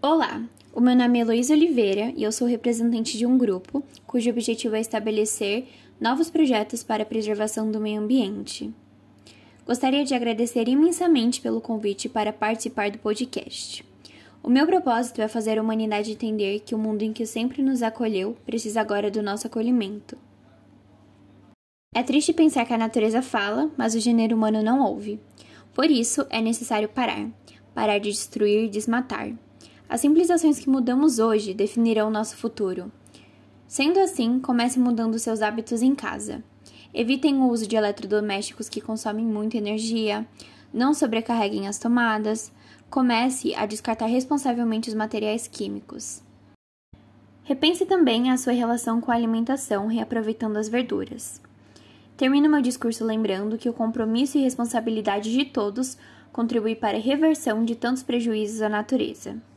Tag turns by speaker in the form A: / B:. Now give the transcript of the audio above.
A: Olá, o meu nome é Heloísa Oliveira e eu sou representante de um grupo cujo objetivo é estabelecer novos projetos para a preservação do meio ambiente. Gostaria de agradecer imensamente pelo convite para participar do podcast. O meu propósito é fazer a humanidade entender que o mundo em que sempre nos acolheu precisa agora do nosso acolhimento. É triste pensar que a natureza fala, mas o gênero humano não ouve. Por isso, é necessário parar parar de destruir e desmatar. As simples ações que mudamos hoje definirão nosso futuro. Sendo assim, comece mudando seus hábitos em casa. Evitem o uso de eletrodomésticos que consomem muita energia, não sobrecarreguem as tomadas, comece a descartar responsavelmente os materiais químicos. Repense também a sua relação com a alimentação, reaproveitando as verduras. Termino meu discurso lembrando que o compromisso e responsabilidade de todos contribui para a reversão de tantos prejuízos à natureza.